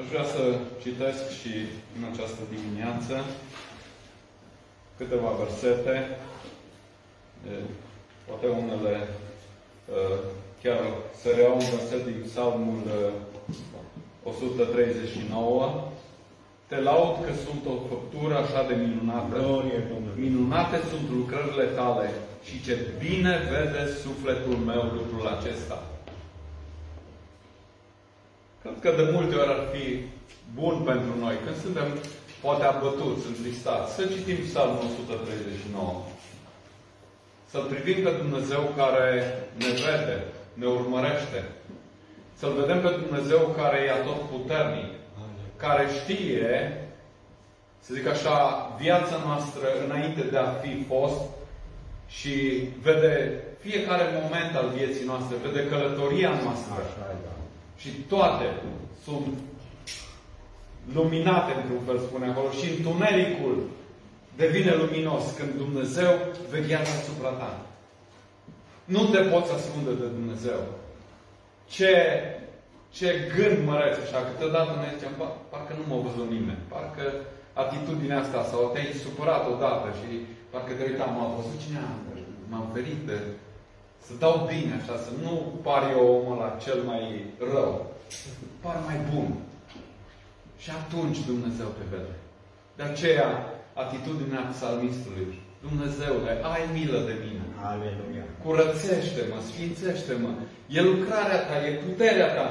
Aș vrea să citesc și în această dimineață câteva versete, poate unele chiar să reau un verset din Psalmul 139. Te laud că sunt o făptură așa de minunată. Glorie Minunate sunt lucrările tale și ce bine vede sufletul meu lucrul acesta. Cred că de multe ori ar fi bun pentru noi, când suntem poate abătuți, întristați, să citim Psalmul 139. Să privim pe Dumnezeu care ne vede, ne urmărește. Să-L vedem pe Dumnezeu care e tot puternic, care știe, să zic așa, viața noastră înainte de a fi fost și vede fiecare moment al vieții noastre, vede călătoria noastră. Așa, da. Și toate sunt luminate, într-un fel spune acolo, și întunericul devine luminos când Dumnezeu veghează asupra ta. Nu te poți ascunde de Dumnezeu. Ce, ce gând măreț așa, câteodată ne zicem, parcă nu m-a văzut nimeni, parcă atitudinea asta sau te-ai supărat odată și parcă te uitam, m-a văzut cine m-am ferit de să dau bine așa, să nu par eu omul la cel mai rău, să par mai bun. Și atunci Dumnezeu te vede. De aceea, atitudinea psalmistului, Dumnezeule, ai milă de mine. Aleluia. Curățește-mă, sfințește-mă. E lucrarea ta, e puterea ta.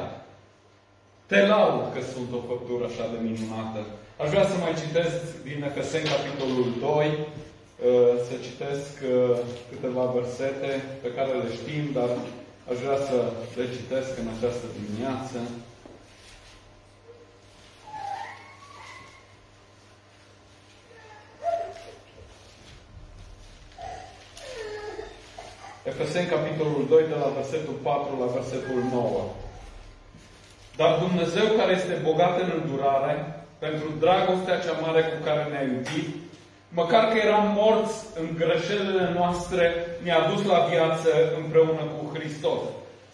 Te laud că sunt o făptură așa de minunată. Aș vrea să mai citesc din Efeseni, capitolul 2, uh, să citesc uh, câteva versete pe care le știm, dar aș vrea să le citesc în această dimineață. Efeseni, capitolul 2, de la versetul 4 la versetul 9. Dar Dumnezeu, care este bogat în îndurare, pentru dragostea cea mare cu care ne-a iubit, măcar că eram morți în greșelile noastre, ne-a dus la viață împreună cu Hristos.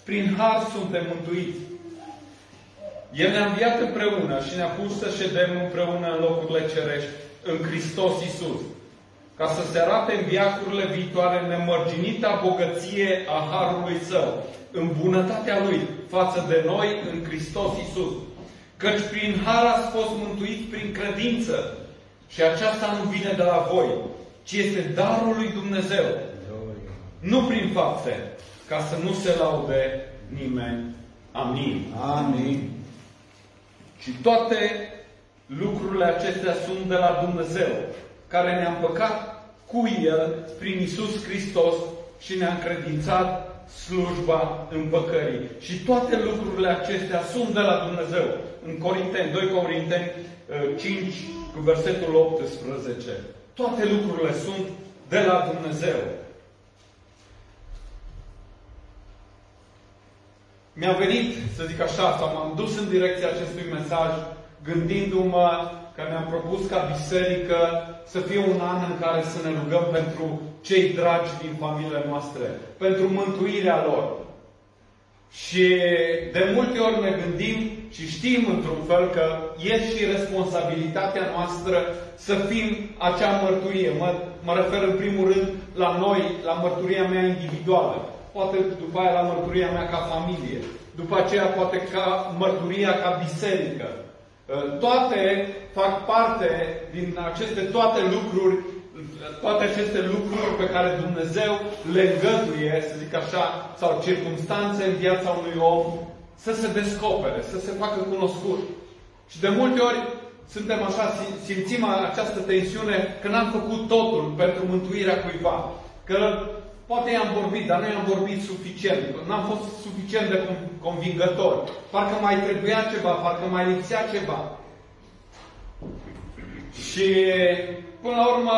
Prin har suntem mântuiți. El ne-a înviat împreună și ne-a pus să ședem împreună în locurile cerești, în Hristos Isus ca să se arate în viacurile viitoare nemărginita bogăție a Harului Său, în bunătatea Lui, față de noi în Hristos Isus. Căci prin Har ați fost mântuiți prin credință și aceasta nu vine de la voi, ci este darul lui Dumnezeu. Nu prin fapte, ca să nu se laude nimeni. Amin. Amin. Și toate lucrurile acestea sunt de la Dumnezeu care ne-a împăcat cu El prin Isus Hristos și ne-a încredințat slujba împăcării. Și toate lucrurile acestea sunt de la Dumnezeu. În Corinteni, 2 Corinteni 5 uh, cu versetul 18. Toate lucrurile sunt de la Dumnezeu. Mi-a venit, să zic așa, sau m-am dus în direcția acestui mesaj, gândindu-mă că ne-am propus ca biserică să fie un an în care să ne rugăm pentru cei dragi din familiile noastre, pentru mântuirea lor. Și de multe ori ne gândim și știm într-un fel că e și responsabilitatea noastră să fim acea mărturie. Mă, mă refer în primul rând la noi, la mărturia mea individuală. Poate după aia la mărturia mea ca familie. După aceea poate ca mărturia ca biserică. Toate fac parte din aceste toate lucruri, toate aceste lucruri pe care Dumnezeu le îngăduie, să zic așa, sau circunstanțe în viața unui om, să se descopere, să se facă cunoscut. Și de multe ori suntem așa, simțim această tensiune că n-am făcut totul pentru mântuirea cuiva. Că poate i-am vorbit, dar nu i-am vorbit suficient. N-am fost suficient de convingător. Parcă mai trebuia ceva, parcă mai lipsea ceva. Și până la urmă,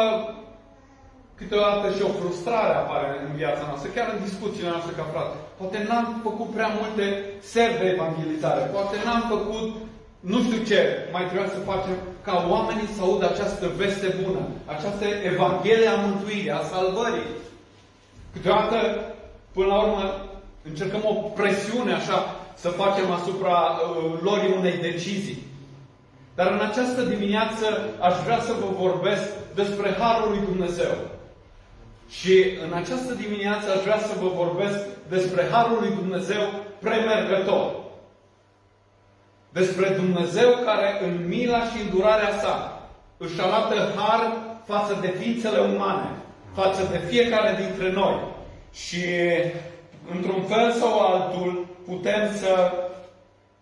câteodată și o frustrare apare în viața noastră, chiar în discuțiile noastre ca frate. Poate n-am făcut prea multe seri de evangelizare, poate n-am făcut nu știu ce mai trebuia să facem ca oamenii să audă această veste bună, această Evanghelie a mântuirii, a salvării. Câteodată, până la urmă, încercăm o presiune așa să facem asupra uh, lor unei decizii. Dar în această dimineață aș vrea să vă vorbesc despre Harul lui Dumnezeu. Și în această dimineață aș vrea să vă vorbesc despre Harul lui Dumnezeu premergător. Despre Dumnezeu care în mila și îndurarea sa își arată har față de ființele umane, față de fiecare dintre noi. Și într-un fel sau altul putem să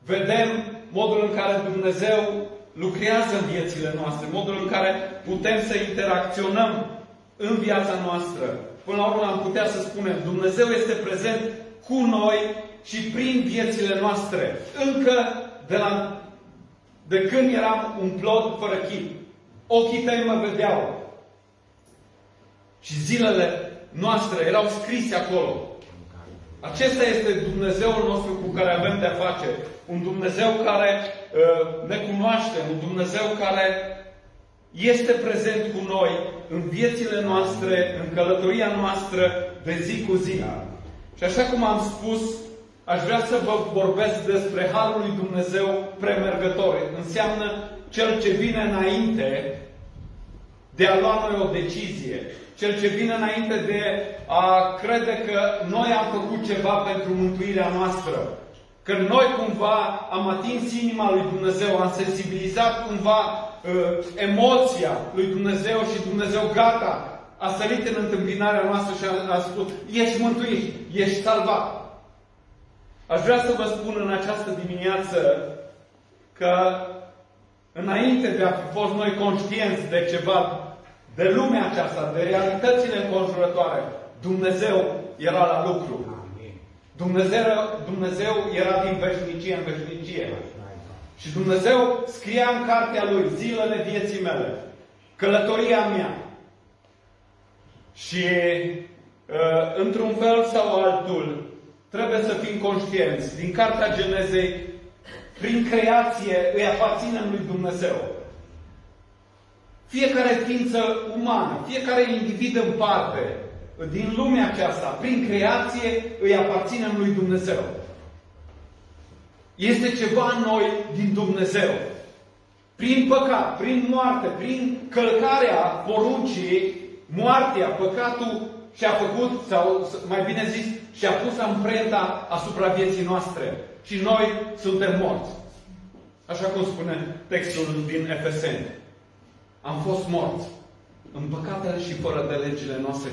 vedem modul în care Dumnezeu lucrează în viețile noastre, modul în care putem să interacționăm în viața noastră. Până la urmă am putea să spunem, Dumnezeu este prezent cu noi și prin viețile noastre. Încă de, la, de când eram un plod fără chip. Ochii tăi mă vedeau. Și zilele noastre erau scrise acolo. Acesta este Dumnezeul nostru cu care avem de-a face. Un Dumnezeu care uh, ne cunoaște, un Dumnezeu care este prezent cu noi în viețile noastre, în călătoria noastră de zi cu zi. Și așa cum am spus, aș vrea să vă vorbesc despre Harul lui Dumnezeu premergător. Înseamnă cel ce vine înainte de a lua noi o decizie. Cel ce vine înainte de a crede că noi am făcut ceva pentru mântuirea noastră. Că noi cumva am atins inima lui Dumnezeu, am sensibilizat cumva uh, emoția lui Dumnezeu și Dumnezeu gata, a sărit în întâmpinarea noastră și a, a spus, ești mântuit, ești salvat. Aș vrea să vă spun în această dimineață că înainte de a fi fost noi conștienți de ceva, de lumea aceasta, de realitățile înconjurătoare, Dumnezeu era la lucru. Dumnezeu, Dumnezeu era din veșnicie în veșnicie. Și Dumnezeu scria în cartea Lui zilele vieții mele, călătoria mea. Și uh, într-un fel sau altul trebuie să fim conștienți. Din cartea Genezei, prin creație, îi aparținem lui Dumnezeu. Fiecare ființă umană, fiecare individ în parte, din lumea aceasta, prin creație, îi aparținem lui Dumnezeu. Este ceva în noi din Dumnezeu. Prin păcat, prin moarte, prin călcarea poruncii, moartea, păcatul și-a făcut, sau mai bine zis, și-a pus amprenta asupra vieții noastre. Și noi suntem morți. Așa cum spune textul din Efeseni. Am fost morți în păcatele și fără de legile noastre.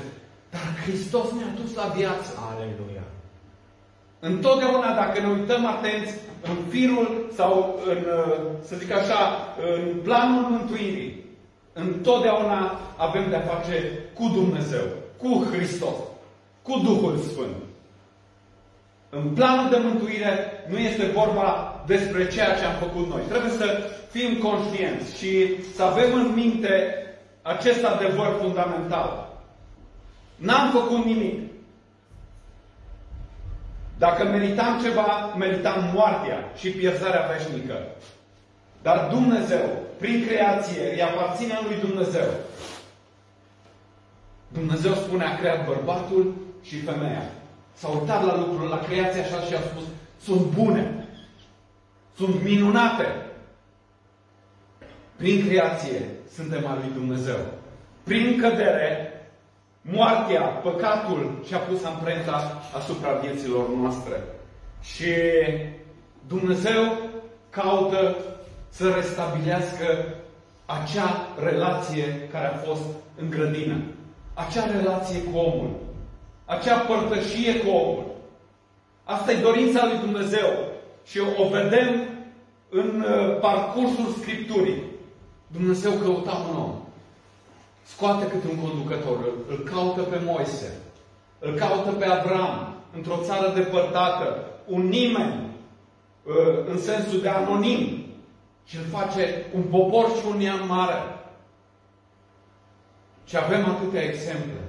Dar Hristos ne-a dus la viață. Aleluia. Întotdeauna, dacă ne uităm atenți în firul sau în, uh, să zic așa, în planul mântuirii, întotdeauna avem de-a face cu Dumnezeu, cu Hristos, cu Duhul Sfânt. În planul de mântuire nu este vorba despre ceea ce am făcut noi. Trebuie să fim conștienți și să avem în minte acest adevăr fundamental. N-am făcut nimic. Dacă meritam ceva, meritam moartea și pierzarea veșnică. Dar Dumnezeu, prin creație, îi aparține lui Dumnezeu. Dumnezeu spune, a creat bărbatul și femeia. S-a uitat la lucrul, la creație așa și a spus, sunt bune. Sunt minunate. Prin creație suntem al lui Dumnezeu. Prin cădere moartea, păcatul și-a pus amprenta asupra vieților noastre. Și Dumnezeu caută să restabilească acea relație care a fost în grădină. Acea relație cu omul. Acea părtășie cu omul. Asta e dorința lui Dumnezeu. Și o vedem în uh, parcursul Scripturii. Dumnezeu căuta un om scoate câte un conducător, îl, îl caută pe Moise, îl caută pe Avram, într-o țară depărtată, un nimeni, ă, în sensul de anonim, și îl face un popor și un neam mare. Și avem atâtea exemple.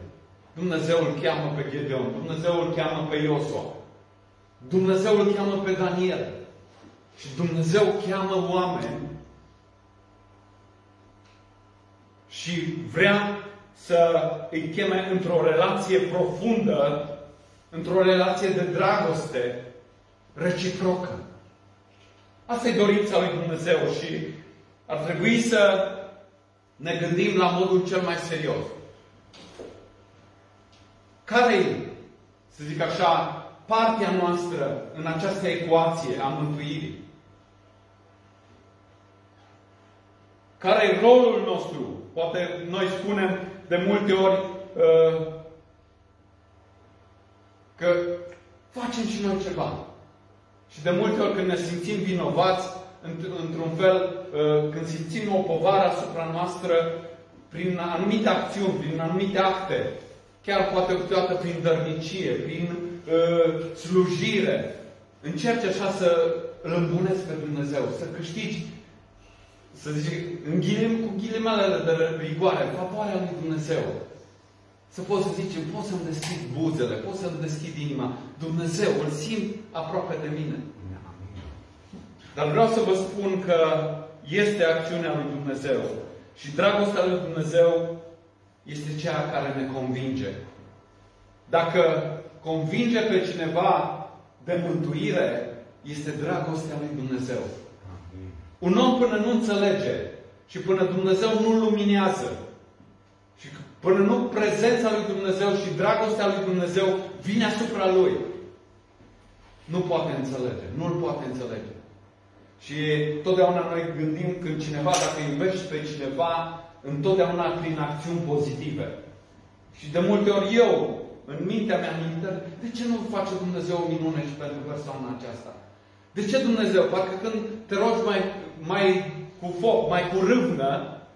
Dumnezeu îl cheamă pe Gedeon, Dumnezeu îl cheamă pe Iosua, Dumnezeu îl cheamă pe Daniel. Și Dumnezeu cheamă oameni și vrea să îi cheme într-o relație profundă, într-o relație de dragoste reciprocă. Asta e dorința lui Dumnezeu și ar trebui să ne gândim la modul cel mai serios. Care e, să zic așa, partea noastră în această ecuație a mântuirii? Care e rolul nostru? Poate noi spunem de multe ori uh, că facem și noi ceva. Și de multe ori când ne simțim vinovați, într-un fel, uh, când simțim o povară asupra noastră, prin anumite acțiuni, prin anumite acte, chiar poate câteodată prin dărnicie, prin uh, slujire, încerci așa să îl îmbunezi pe Dumnezeu, să câștigi, să zici, în ghilim, cu ghilimele de rigoare, favoarea lui Dumnezeu. Să poți să zici, pot să-mi deschid buzele, pot să-mi deschid inima. Dumnezeu, îl simt aproape de mine. Dar vreau să vă spun că este acțiunea lui Dumnezeu. Și dragostea lui Dumnezeu este cea care ne convinge. Dacă convinge pe cineva de mântuire, este dragostea lui Dumnezeu. Un om până nu înțelege și până Dumnezeu nu luminează și până nu prezența lui Dumnezeu și dragostea lui Dumnezeu vine asupra lui, nu poate înțelege. Nu îl poate înțelege. Și totdeauna noi gândim când cineva, dacă iubești pe cineva, întotdeauna prin acțiuni pozitive. Și de multe ori eu, în mintea mea minte, de ce nu face Dumnezeu o minune și pentru persoana aceasta? De ce Dumnezeu? Parcă când te rogi mai, mai cu foc, mai cu râvnă,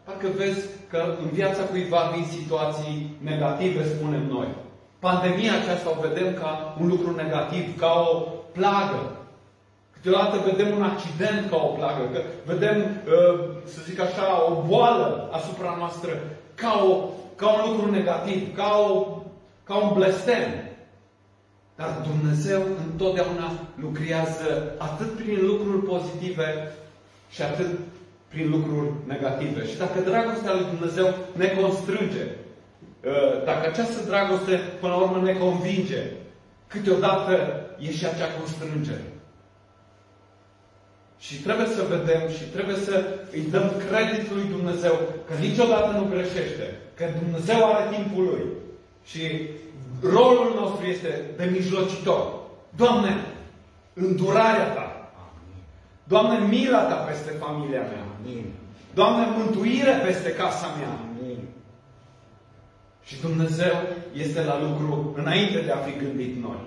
parcă vezi că în viața cuiva vin situații negative, spunem noi. Pandemia aceasta o vedem ca un lucru negativ, ca o plagă. Câteodată vedem un accident ca o plagă, că vedem, uh, să zic așa, o boală asupra noastră ca, o, ca un lucru negativ, ca, o, ca un blestem. Dar Dumnezeu întotdeauna lucrează atât prin lucruri pozitive și atât prin lucruri negative. Și dacă dragostea lui Dumnezeu ne constrânge, uh, dacă această dragoste până la urmă ne convinge, câteodată e și acea constrângere. Și trebuie să vedem și trebuie să îi dăm creditul lui Dumnezeu că niciodată nu greșește, că Dumnezeu are timpul lui. Și rolul nostru este de mijlocitor. Doamne, îndurarea Ta. Doamne, mila Ta peste familia mea. Doamne, mântuire peste casa mea. Și Dumnezeu este la lucru înainte de a fi gândit noi.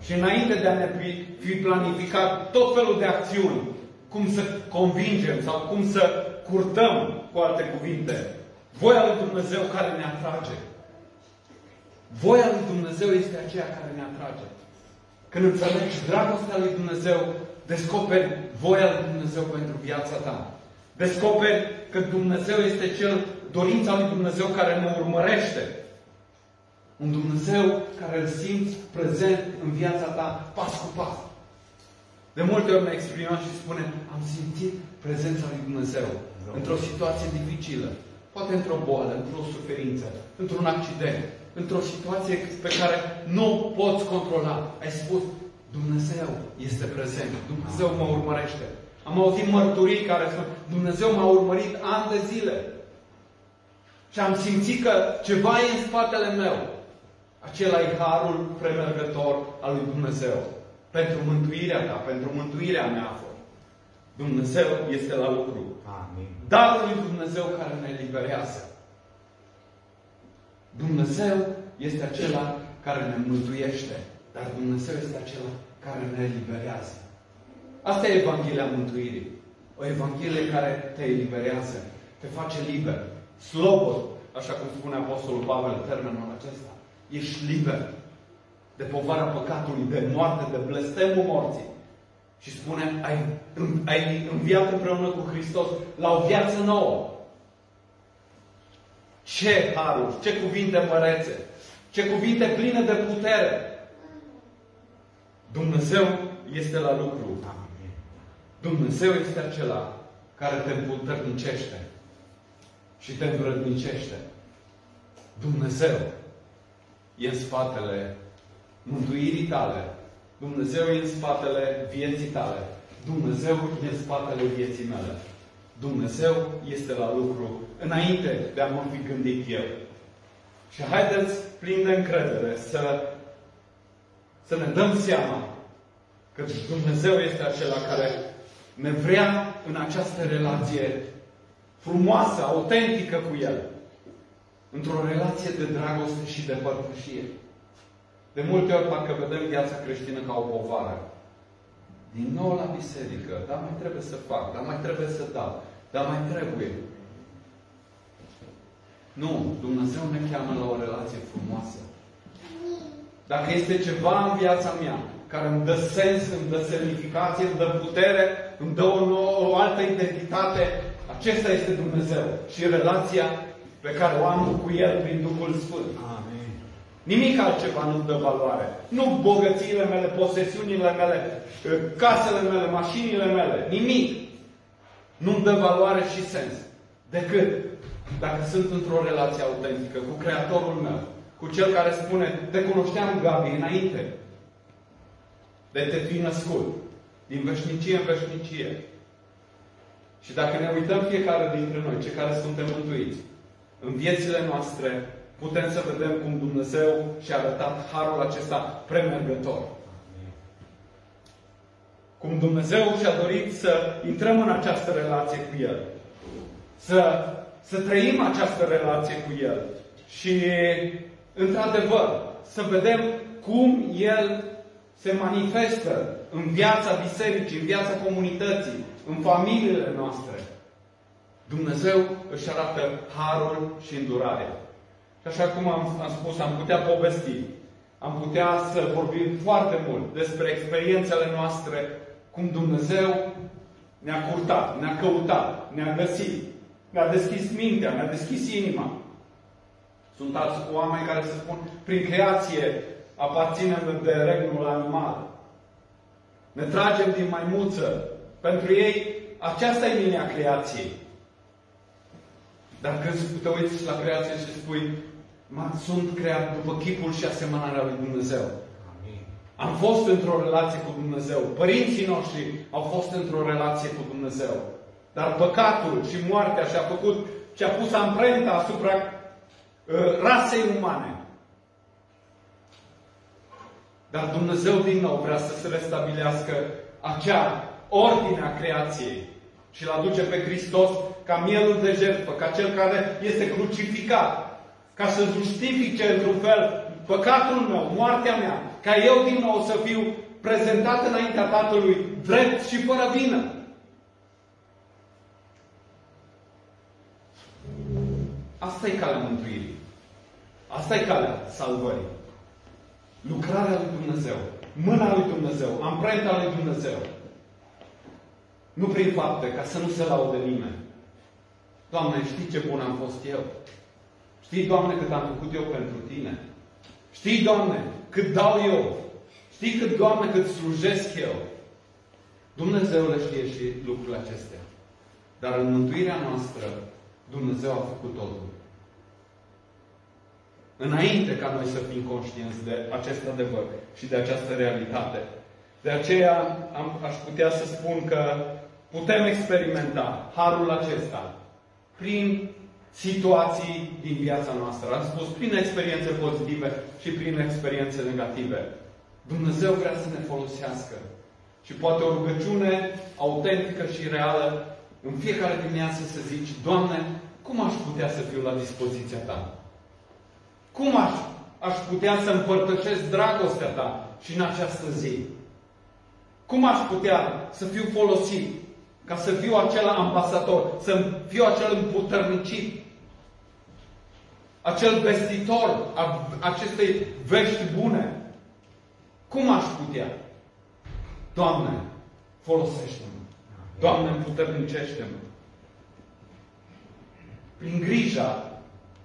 Și înainte de a ne fi planificat tot felul de acțiuni, cum să convingem sau cum să curtăm, cu alte cuvinte, voia lui Dumnezeu care ne atrage. Voia lui Dumnezeu este aceea care ne atrage. Când înțelegi dragostea lui Dumnezeu, descoperi voia lui Dumnezeu pentru viața ta. Descoperi că Dumnezeu este cel, dorința lui Dumnezeu care ne urmărește. Un Dumnezeu care îl simți prezent în viața ta pas cu pas. De multe ori ne exprimăm și spunem, am simțit prezența lui Dumnezeu într-o situație dificilă. Poate într-o boală, într-o suferință, într-un accident, într-o situație pe care nu poți controla. Ai spus, Dumnezeu este prezent. Dumnezeu mă urmărește. Am auzit mărturii care spun, Dumnezeu m-a urmărit ani de zile. Și am simțit că ceva e în spatele meu. Acela e harul premergător al lui Dumnezeu. Pentru mântuirea ta, pentru mântuirea mea a fost. Dumnezeu este la lucru. Amin. Darul lui Dumnezeu care ne eliberează. Dumnezeu este acela care ne mântuiește. Dar Dumnezeu este acela care ne eliberează. Asta e Evanghelia Mântuirii. O Evanghelie care te eliberează, te face liber, slobod, așa cum spune Apostolul Pavel termenul acesta. Ești liber de povara păcatului, de moarte, de blestemul morții. Și spune, ai, ai înviat împreună cu Hristos la o viață nouă. Ce haruri, ce cuvinte mărețe, ce cuvinte pline de putere. Dumnezeu este la lucru. Dumnezeu este acela care te împuternicește și te învrednicește. Dumnezeu e în spatele mântuirii tale. Dumnezeu e în spatele vieții tale. Dumnezeu e în spatele vieții mele. Dumnezeu este la lucru înainte de a mă fi gândit eu. Și haideți, plin de încredere, să, să ne dăm seama că Dumnezeu este acela care ne vrea în această relație frumoasă, autentică cu El. Într-o relație de dragoste și de părtășie. De multe ori parcă vedem viața creștină ca o povară. Din nou la biserică, dar mai trebuie să fac, dar mai trebuie să dau, dar mai trebuie. Nu, Dumnezeu ne cheamă la o relație frumoasă. Dacă este ceva în viața mea care îmi dă sens, îmi dă semnificație, îmi dă putere, îmi dă o, nouă, o altă identitate, acesta este Dumnezeu și relația pe care o am cu El prin Duhul Sfânt. Amin. Nimic altceva nu dă valoare. Nu bogățiile mele, posesiunile mele, casele mele, mașinile mele. Nimic nu-mi dă valoare și sens. Decât dacă sunt într-o relație autentică cu Creatorul meu, cu Cel care spune, te cunoșteam, Gabi, înainte de te fi născut, din veșnicie în veșnicie. Și dacă ne uităm fiecare dintre noi, cei care suntem mântuiți, în viețile noastre, putem să vedem cum Dumnezeu și-a arătat harul acesta premergător. Cum Dumnezeu și-a dorit să intrăm în această relație cu El. Să, să trăim această relație cu El. Și, într-adevăr, să vedem cum El se manifestă în viața bisericii, în viața comunității, în familiile noastre. Dumnezeu își arată harul și îndurarea. Și așa cum am, am spus, am putea povesti, am putea să vorbim foarte mult despre experiențele noastre, cum Dumnezeu ne-a curtat, ne-a căutat, ne-a găsit, ne-a deschis mintea, ne-a deschis inima. Sunt alți oameni care se spun, prin creație aparținem de regnul animal. Ne tragem din maimuță. Pentru ei, aceasta e linia creației. Dar când te uiți la creație și spui, sunt creat după chipul și asemănarea lui Dumnezeu. Amin. Am fost într-o relație cu Dumnezeu. Părinții noștri au fost într-o relație cu Dumnezeu. Dar păcatul și moartea și-a făcut, și-a pus amprenta asupra uh, rasei umane. Dar Dumnezeu din nou vrea să se restabilească acea ordine a creației și îl aduce pe Hristos ca mielul de jertfă, ca cel care este crucificat, ca să justifice într-un fel păcatul meu, moartea mea, ca eu din nou să fiu prezentat înaintea Tatălui drept și fără vină. Asta e calea mântuirii. Asta e calea salvării. Lucrarea lui Dumnezeu, mâna lui Dumnezeu, amprenta lui Dumnezeu. Nu prin fapte, ca să nu se laude nimeni. Doamne, știi ce bun am fost eu? Știi, Doamne, cât am făcut eu pentru Tine? Știi, Doamne, cât dau eu? Știi cât, Doamne, cât slujesc eu? Dumnezeu le știe și lucrurile acestea. Dar în mântuirea noastră, Dumnezeu a făcut totul. Înainte ca noi să fim conștienți de acest adevăr și de această realitate. De aceea am, aș putea să spun că putem experimenta harul acesta prin situații din viața noastră. Am spus prin experiențe pozitive și prin experiențe negative. Dumnezeu vrea să ne folosească. Și poate o rugăciune autentică și reală în fiecare dimineață să zici, Doamne, cum aș putea să fiu la dispoziția Ta? Cum aș, aș putea să împărtășesc dragostea Ta și în această zi? Cum aș putea să fiu folosit ca să fiu acel ambasador, să fiu acel împuternicit, acel vestitor a acestei vești bune. Cum aș putea? Doamne, folosește-mă. Doamne, împuternicește-mă. Prin grija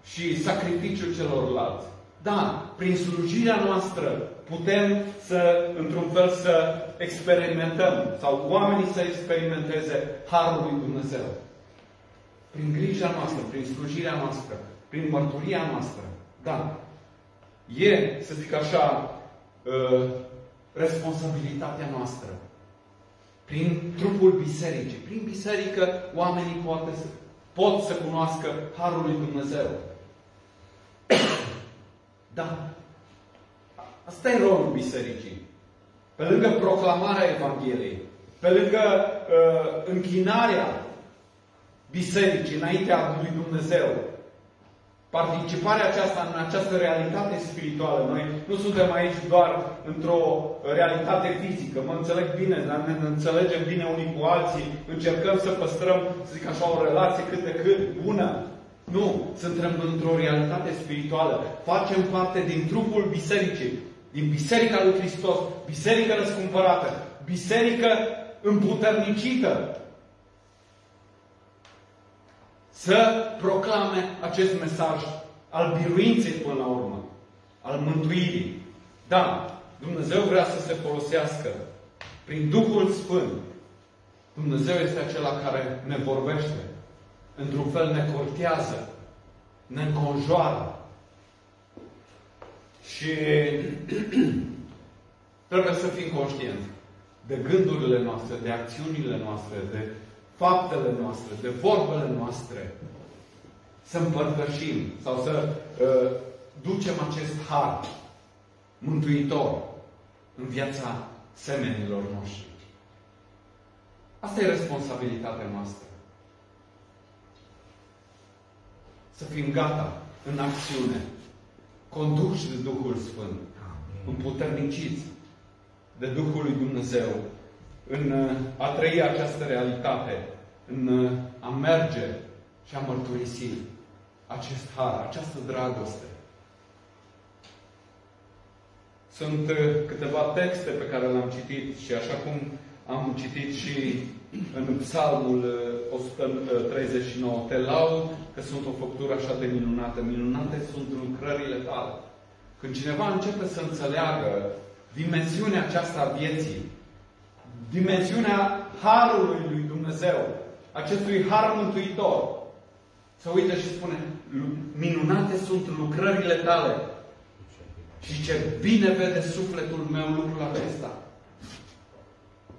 și sacrificiul celorlalți. Da, prin slujirea noastră putem să, într-un fel, să experimentăm, sau oamenii să experimenteze Harul lui Dumnezeu. Prin grija noastră, prin slujirea noastră, prin mărturia noastră. Da. E, să zic așa, uh, responsabilitatea noastră. Prin trupul bisericii. Prin biserică oamenii poate să, pot să cunoască Harul lui Dumnezeu. Da. Asta e rolul bisericii. Pe lângă proclamarea Evangheliei, pe lângă uh, închinarea bisericii înaintea lui Dumnezeu, participarea aceasta în această realitate spirituală. Noi nu suntem aici doar într-o realitate fizică. Mă înțeleg bine, dar ne înțelegem bine unii cu alții, încercăm să păstrăm, să zic așa, o relație cât de cât bună. Nu, suntem într-o realitate spirituală. Facem parte din trupul bisericii, din Biserica lui Hristos, biserică răscumpărată, biserică împuternicită, să proclame acest mesaj al biruinței până la urmă, al mântuirii. Da, Dumnezeu vrea să se folosească prin Duhul Sfânt. Dumnezeu este acela care ne vorbește. Într-un fel ne cortează, ne înconjoară. Și trebuie să fim conștienți de gândurile noastre, de acțiunile noastre, de faptele noastre, de vorbele noastre, să împărtășim sau să uh, ducem acest har mântuitor în viața semenilor noștri. Asta e responsabilitatea noastră. Să fim gata în acțiune, conduși de Duhul Sfânt, împuterniciți de Duhul lui Dumnezeu în uh, a trăi această realitate, în uh, a merge și a mărturisi acest har, această dragoste. Sunt uh, câteva texte pe care le-am citit și așa cum am citit și în Psalmul 139, te laud că sunt o făptură așa de minunată. Minunate sunt lucrările tale. Când cineva începe să înțeleagă dimensiunea aceasta a vieții, dimensiunea Harului lui Dumnezeu, acestui Har mântuitor. să uită și spune, minunate sunt lucrările tale. Și ce bine vede sufletul meu lucrul acesta.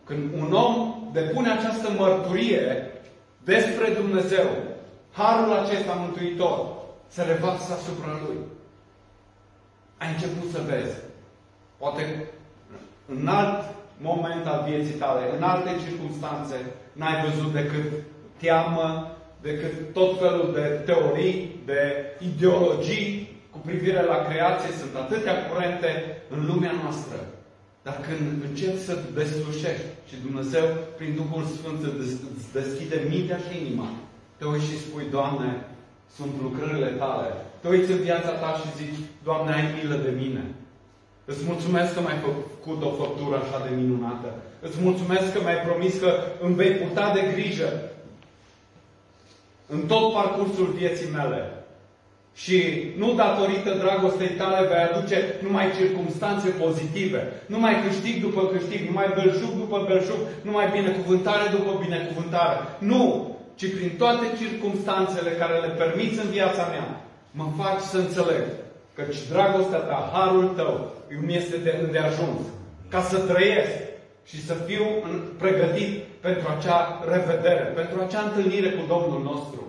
Când un om depune această mărturie despre Dumnezeu, Harul acesta mântuitor se revarsă asupra lui. Ai început să vezi. Poate în alt moment al vieții tale, în alte circunstanțe, n-ai văzut decât teamă, decât tot felul de teorii, de ideologii cu privire la creație. Sunt atâtea curente în lumea noastră. Dar când începi să deslușești și Dumnezeu, prin Duhul Sfânt, îți deschide mintea și inima, te uiți și spui, Doamne, sunt lucrările tale. Te uiți în viața ta și zici, Doamne, ai milă de mine. Îți mulțumesc că m-ai făcut o făptură așa de minunată. Îți mulțumesc că mi-ai promis că îmi vei purta de grijă în tot parcursul vieții mele. Și nu datorită dragostei tale vei aduce numai circumstanțe pozitive, numai câștig după câștig, numai belșug după belșug, numai binecuvântare după binecuvântare. Nu! Ci prin toate circumstanțele care le permiți în viața mea, mă faci să înțeleg Căci dragostea ta, harul tău, îmi este de, de ajuns ca să trăiesc și să fiu pregătit pentru acea revedere, pentru acea întâlnire cu Domnul nostru.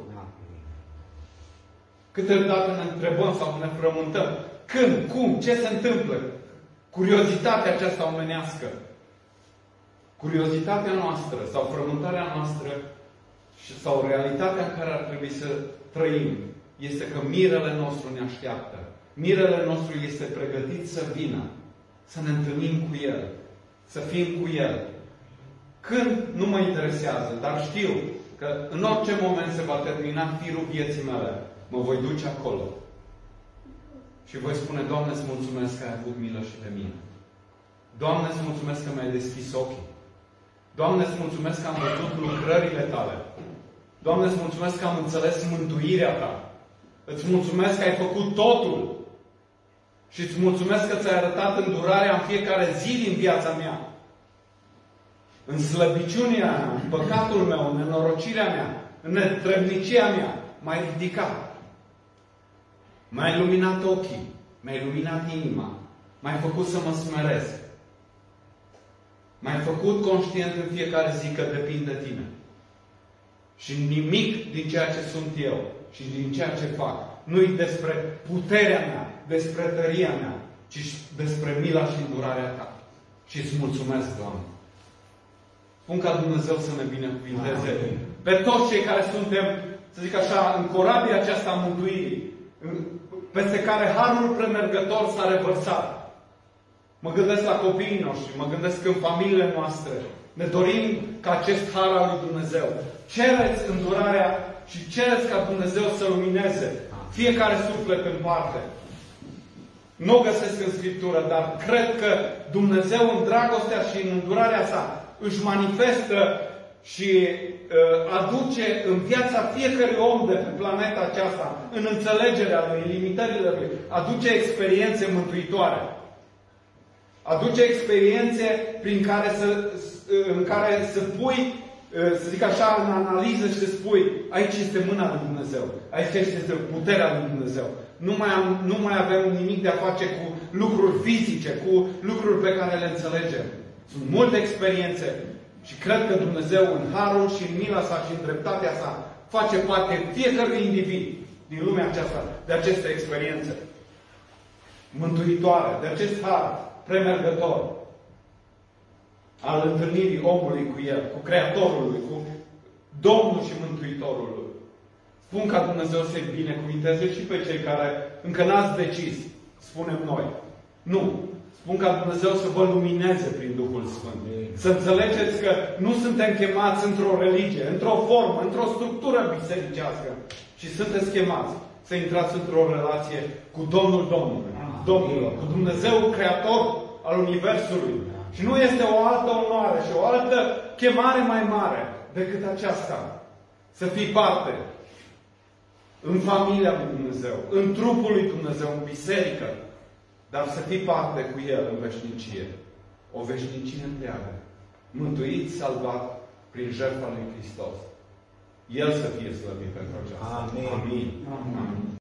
Câteodată ne întrebăm sau ne frământăm când, cum, ce se întâmplă. Curiozitatea aceasta omenească. Curiozitatea noastră sau frământarea noastră sau realitatea în care ar trebui să trăim este că mirele nostru ne așteaptă. Mirele nostru este pregătit să vină, să ne întâlnim cu El, să fim cu El. Când nu mă interesează, dar știu că în orice moment se va termina firul vieții mele, mă voi duce acolo. Și voi spune, Doamne, îți mulțumesc că ai avut milă și de mine. Doamne, îți mulțumesc că mi-ai deschis ochii. Doamne, îți mulțumesc că am văzut lucrările Tale. Doamne, îți mulțumesc că am înțeles mântuirea Ta. Îți mulțumesc că ai făcut totul și îți mulțumesc că ți-ai arătat îndurarea în fiecare zi din viața mea. În slăbiciunea mea, în păcatul meu, în nenorocirea mea, în netrăbnicia mea, m-ai ridicat. M-ai luminat ochii, mi-ai luminat inima, m-ai făcut să mă smerez. M-ai făcut conștient în fiecare zi că depinde de tine. Și nimic din ceea ce sunt eu și din ceea ce fac nu-i despre puterea mea, despre tăria mea, ci despre mila și îndurarea ta. Și îți mulțumesc, Doamne. Spun ca Dumnezeu să ne binecuvinteze pe toți cei care suntem, să zic așa, în corabia aceasta a mântuirii, peste care harul premergător s-a revărsat. Mă gândesc la copiii noștri, mă gândesc în familiile noastre. Ne dorim ca acest har al lui Dumnezeu. Cereți îndurarea și cereți ca Dumnezeu să lumineze fiecare suflet în parte. Nu o găsesc în Scriptură, dar cred că Dumnezeu în dragostea și în îndurarea sa își manifestă și uh, aduce în viața fiecărui om de pe planeta aceasta, în înțelegerea lui, în limitările lui, aduce experiențe mântuitoare. Aduce experiențe prin care să, în care să pui, uh, să zic așa, în analiză și să spui, aici este mâna lui Dumnezeu, aici este puterea lui Dumnezeu. Nu mai, am, nu mai avem nimic de a face cu lucruri fizice, cu lucruri pe care le înțelegem. Sunt multe experiențe și cred că Dumnezeu în harul și în mila sa și în dreptatea sa face parte fiecărui individ din lumea aceasta de aceste experiențe mântuitoare, de acest har premergător al întâlnirii omului cu El, cu Creatorul lui, cu Domnul și Mântuitorul lui. Spun ca Dumnezeu să-i binecuvinteze și pe cei care încă n-ați decis, spunem noi. Nu. Spun ca Dumnezeu să vă lumineze prin Duhul Sfânt. Să înțelegeți că nu suntem chemați într-o religie, într-o formă, într-o structură bisericească, ci sunteți chemați să intrați într-o relație cu Domnul Domnului, Domnul, cu Dumnezeu Creator al Universului. Și nu este o altă onoare și o altă chemare mai mare decât aceasta. Să fii parte în familia lui Dumnezeu, în trupul lui Dumnezeu, în biserică, dar să fii parte cu El în veșnicie. O veșnicie întreagă. Mântuit, salvat prin jertfa lui Hristos. El să fie slăvit pentru aceasta. Amin. Amin. Amin.